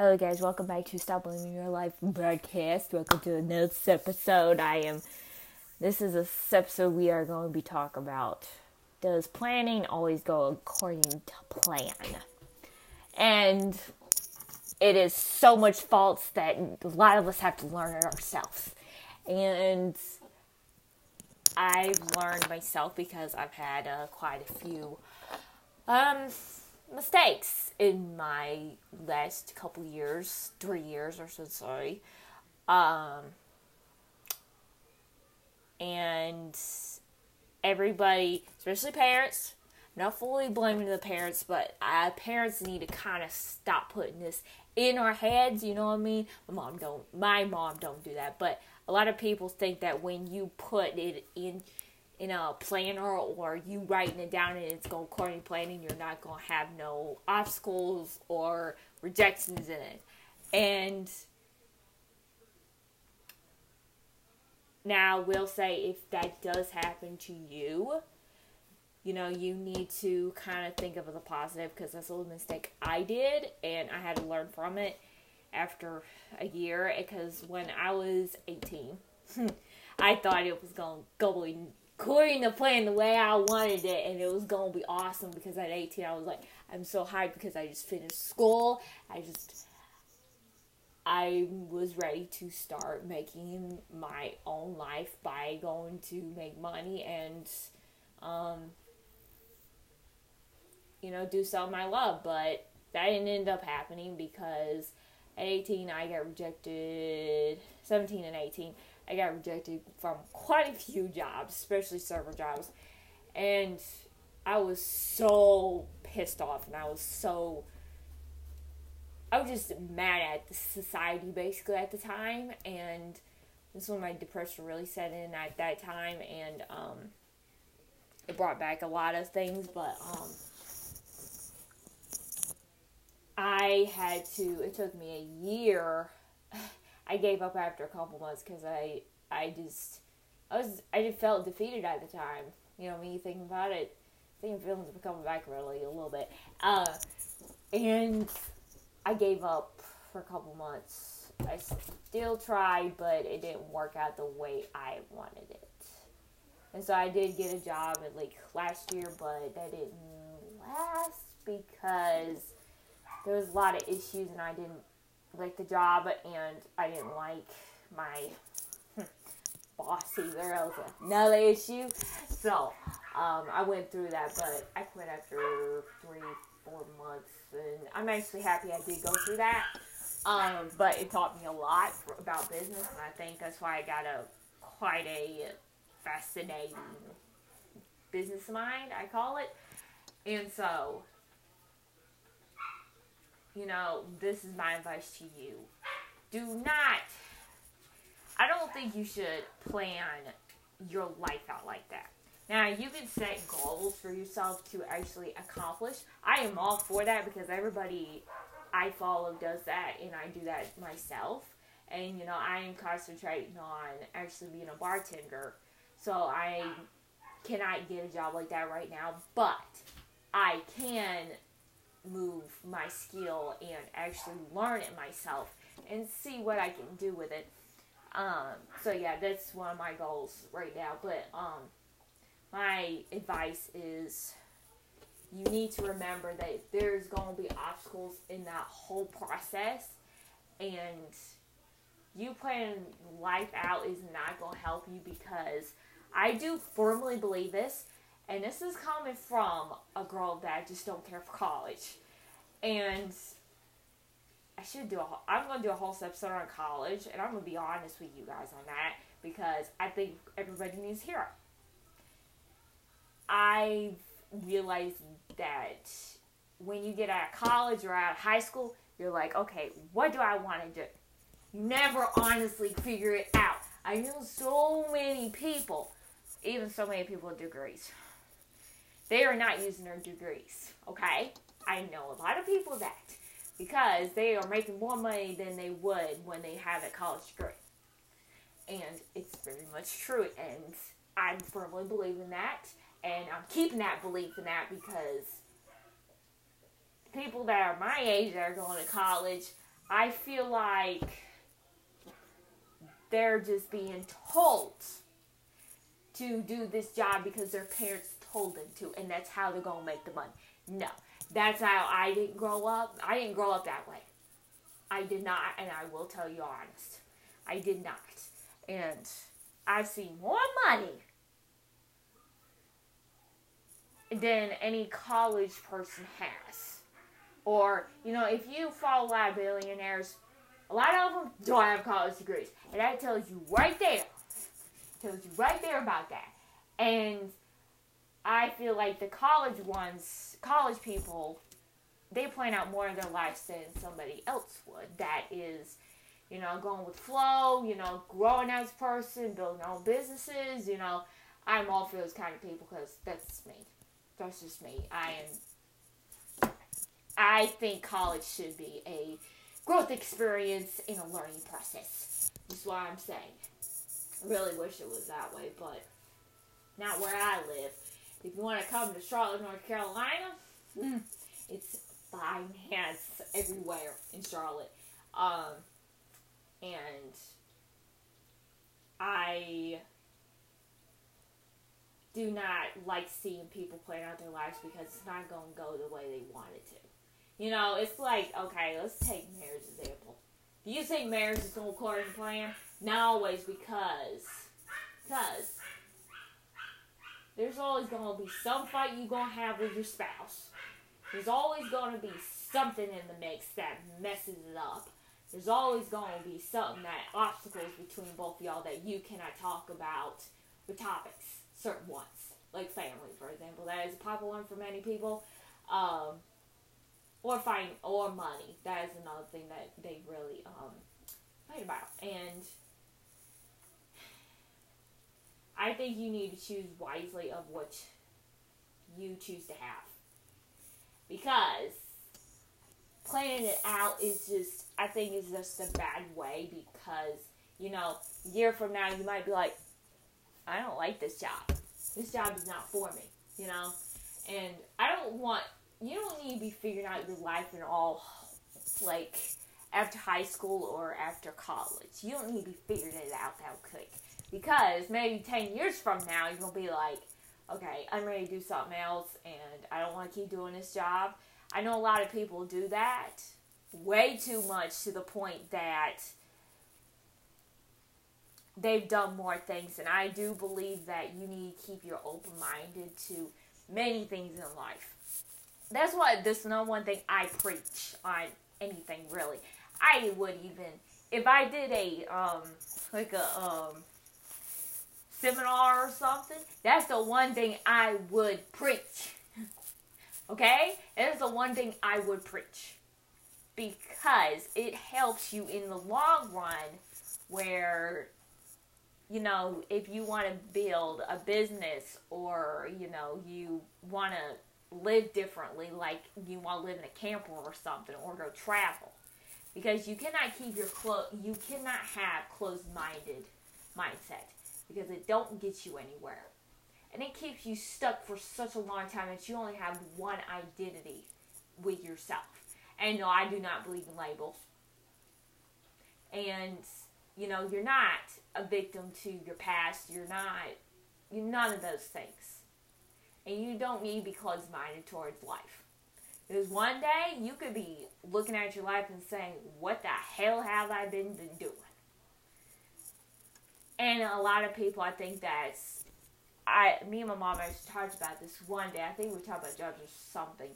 Hello, guys. Welcome back to Stop Blaming Your Life broadcast. Welcome to another episode. I am. This is a episode we are going to be talking about. Does planning always go according to plan? And it is so much false that a lot of us have to learn it ourselves. And I've learned myself because I've had uh, quite a few um, mistakes in my last couple years, three years or so, sorry. Um, and everybody, especially parents, not fully blaming the parents, but uh, parents need to kind of stop putting this in our heads. You know what I mean? My mom don't. My mom don't do that, but a lot of people think that when you put it in in a planner or you writing it down and it's going according to planning, you're not going to have no obstacles or rejections in it. And now, we'll say if that does happen to you, you know, you need to kind of think of a positive because that's a little mistake I did and I had to learn from it after a year because when I was 18, I thought it was going to go according to plan the way I wanted it, and it was gonna be awesome because at 18 I was like, I'm so hyped because I just finished school. I just, I was ready to start making my own life by going to make money and, um, you know, do something I love. But that didn't end up happening because at 18 I got rejected, 17 and 18 I got rejected from quite a few jobs, especially server jobs. And I was so pissed off and I was so I was just mad at the society basically at the time and this is when my depression really set in at that time and um, it brought back a lot of things but um, I had to it took me a year I gave up after a couple months because I I just I was I just felt defeated at the time. You know, me thinking about it, thinking feelings are coming back really a little bit. Uh, and I gave up for a couple months. I still tried, but it didn't work out the way I wanted it. And so I did get a job at like last year, but that didn't last because there was a lot of issues and I didn't like the job and I didn't like my boss either. That was another issue. So um, I went through that, but I quit after three, four months, and I'm actually happy I did go through that. Um, but it taught me a lot about business, and I think that's why I got a quite a fascinating business mind, I call it. And so you know, this is my advice to you. Do not, I don't think you should plan your life out like that. Now, you can set goals for yourself to actually accomplish. I am all for that because everybody I follow does that, and I do that myself. And, you know, I am concentrating on actually being a bartender. So I cannot get a job like that right now, but I can move my skill and actually learn it myself and see what I can do with it. Um, so yeah, that's one of my goals right now. But um, my advice is you need to remember that there's going to be obstacles in that whole process, and you planning life out is not going to help you because I do firmly believe this and this is coming from a girl that just don't care for college. And I should do a I'm going to do a whole episode on college, and I'm going to be honest with you guys on that because I think everybody needs to hear it. I realized that when you get out of college or out of high school, you're like, okay, what do I want to do? You never honestly figure it out. I know so many people, even so many people with degrees, they are not using their degrees, okay? I know a lot of people that because they are making more money than they would when they have a college degree. And it's very much true, and I firmly believe in that, and I'm keeping that belief in that because people that are my age that are going to college, I feel like they're just being told to do this job because their parents them to, and that's how they're gonna make the money. No, that's how I didn't grow up. I didn't grow up that way. I did not, and I will tell you honest, I did not. And I see more money than any college person has. Or, you know, if you follow a lot of billionaires, a lot of them don't have college degrees. And that tells you right there. Tells you right there about that. And I feel like the college ones, college people, they plan out more of their lives than somebody else would. That is, you know, going with flow, you know, growing as a person, building own businesses, you know. I'm all for those kind of people because that's me. That's just me. I am. I think college should be a growth experience in a learning process. That's why I'm saying. I really wish it was that way, but not where I live. If you want to come to Charlotte, North Carolina, hmm, it's finance everywhere in Charlotte. Um, and I do not like seeing people plan out their lives because it's not going to go the way they want it to. You know, it's like, okay, let's take marriage example. Do you think marriage is going according to the plan? Not always because, because there's always to be some fight you're going to have with your spouse. There's always to be something in the mix that messes it up. There's always to be something that obstacles between both of y'all that you cannot talk about with topics, certain ones, like family, for example. That is a popular one for many people. Um, or fight or money. That is another thing that they really um, fight about. And I think you need to choose wisely of what you choose to have. Because planning it out is just, I think, is just a bad way because, you know, a year from now you might be like, I don't like this job. This job is not for me, you know? And I don't want, you don't need to be figuring out your life and all, like, after high school or after college. You don't need to be figuring it out that quick. Because maybe 10 years from now, you're going to be like, okay, I'm ready to do something else and I don't want to keep doing this job. I know a lot of people do that way too much to the point that they've done more things. And I do believe that you need to keep your open minded to many things in life. That's why this no one thing I preach on anything really. I would even if I did a um like a um seminar or something, that's the one thing I would preach. okay? That is the one thing I would preach. Because it helps you in the long run where you know, if you want to build a business or, you know, you want to live differently, like you want to live in a camper or something, or go travel. Because you cannot keep your clo- you cannot have closed-minded mindset because it don't get you anywhere. And it keeps you stuck for such a long time that you only have one identity with yourself. And no, I do not believe in labels. And you know, you're not a victim to your past. You're not you're none of those things. And you don't need to be closed minded towards life. Because one day you could be looking at your life and saying, What the hell have I been doing? And a lot of people, I think that's, I, me and my mom actually talked about this one day. I think we talked about jobs or something.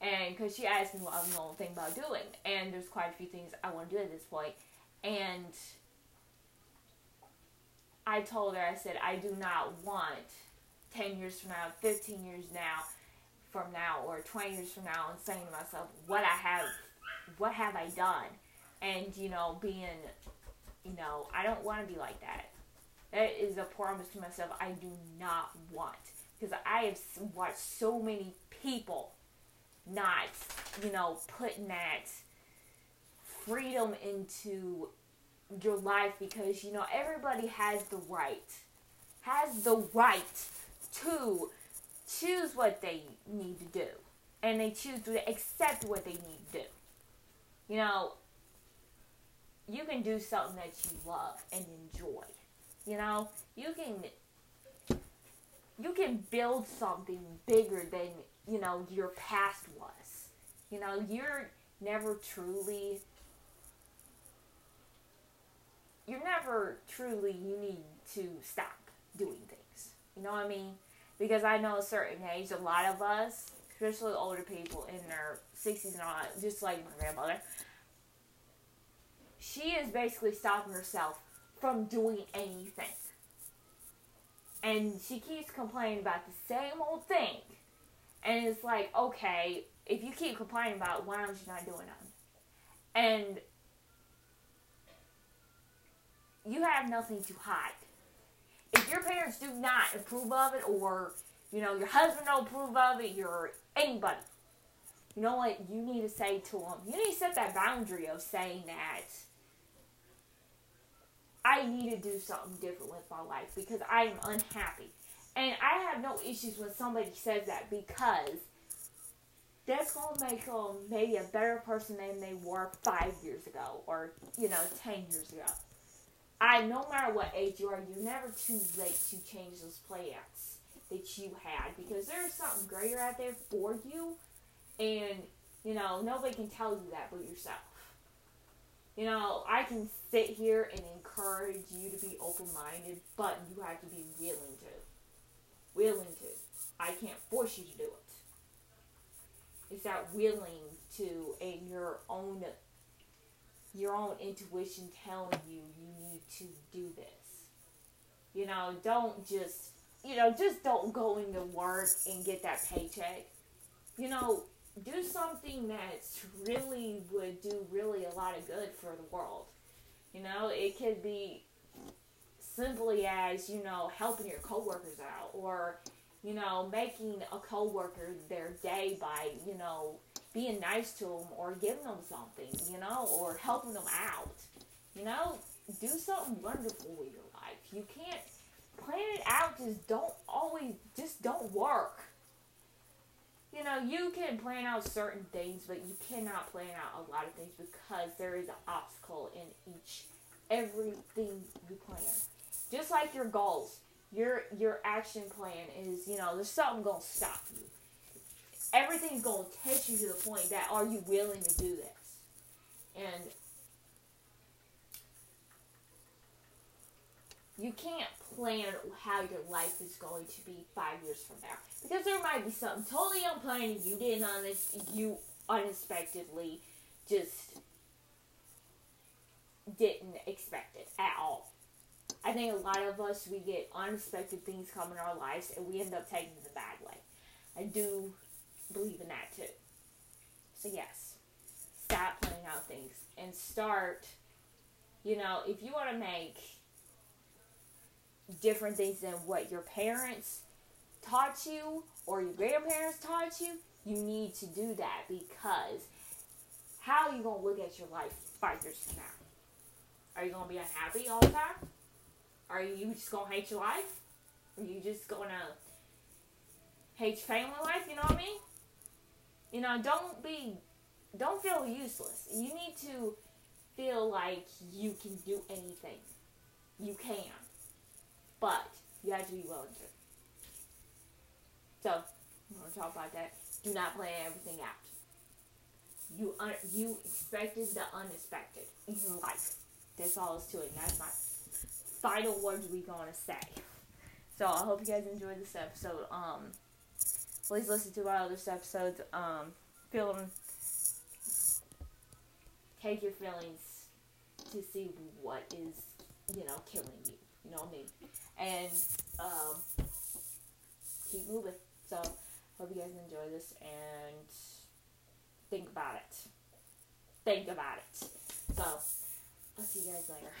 And because she asked me what I was going to think about doing. And there's quite a few things I want to do at this point. And I told her, I said, I do not want 10 years from now, 15 years now, from now, or 20 years from now, and saying to myself, what I have, what have I done? And, you know, being you know, I don't want to be like that. That is a promise to myself I do not want. Because I have watched so many people not, you know, putting that freedom into your life because, you know, everybody has the right, has the right to choose what they need to do. And they choose to accept what they need to do. You know, you can do something that you love and enjoy. You know, you can you can build something bigger than, you know, your past was. You know, you're never truly you're never truly you need to stop doing things. You know what I mean? Because I know a certain age, a lot of us, especially older people in their 60s and all just like my grandmother, she is basically stopping herself from doing anything. And she keeps complaining about the same old thing. And it's like, okay, if you keep complaining about it, why aren't you not doing nothing? And you have nothing to hide. If your parents do not approve of it, or you know your husband don't approve of it, your anybody, you know what you need to say to them. You need to set that boundary of saying that I need to do something different with my life because I am unhappy. And I have no issues when somebody says that because that's going to make them maybe a better person than they were five years ago or, you know, 10 years ago. I, no matter what age you are, you're never too late to change those plans that you had because there's something greater out there for you, and you know nobody can tell you that but yourself. You know, I can sit here and encourage you to be open-minded, but you have to be willing to. Willing to. I can't force you to do it. It's that willing to, and your own your own intuition telling you you need to do this. You know, don't just, you know, just don't go into work and get that paycheck. You know, do something that really would do really a lot of good for the world. You know, it could be simply as, you know, helping your coworkers out or, you know, making a coworker their day by, you know, being nice to them or giving them something, you know, or helping them out. You know, do something wonderful with your life. You can't plan it out, just don't always, just don't work. You know, you can plan out certain things, but you cannot plan out a lot of things because there is an obstacle in each, everything you plan. Just like your goals, your your action plan is, you know, there's something gonna stop you everything's to take you to the point that are you willing to do this? And you can't plan how your life is going to be five years from now because there might be something totally unplanned you didn't on this you unexpectedly just didn't expect it at all. I think a lot of us we get unexpected things come in our lives and we end up taking the bad way. I do believe in that too. So yes, stop planning out things and start. You know, if you want to make different things than what your parents taught you or your grandparents taught you, you need to do that because how are you going to look at your life five years from now? Are you going to be unhappy all the time? Are you just going to hate your life? Are you just going to hate your family life? You know what I mean? You know, don't be, don't feel useless. You need to feel like you can do anything. You can. But you have to be willing to. So, I'm going to talk about that. Do not plan everything out. You un- you expected the unexpected in your life. That's all it's to it. And that's my final words we going to say. So I hope you guys enjoyed this episode. Um, please listen to our other episodes. Um, feel them. Take your feelings to see what is, you know, killing you. You know me. And um, keep moving. So, hope you guys enjoy this and think about it. Think about it. So, I'll see you guys later.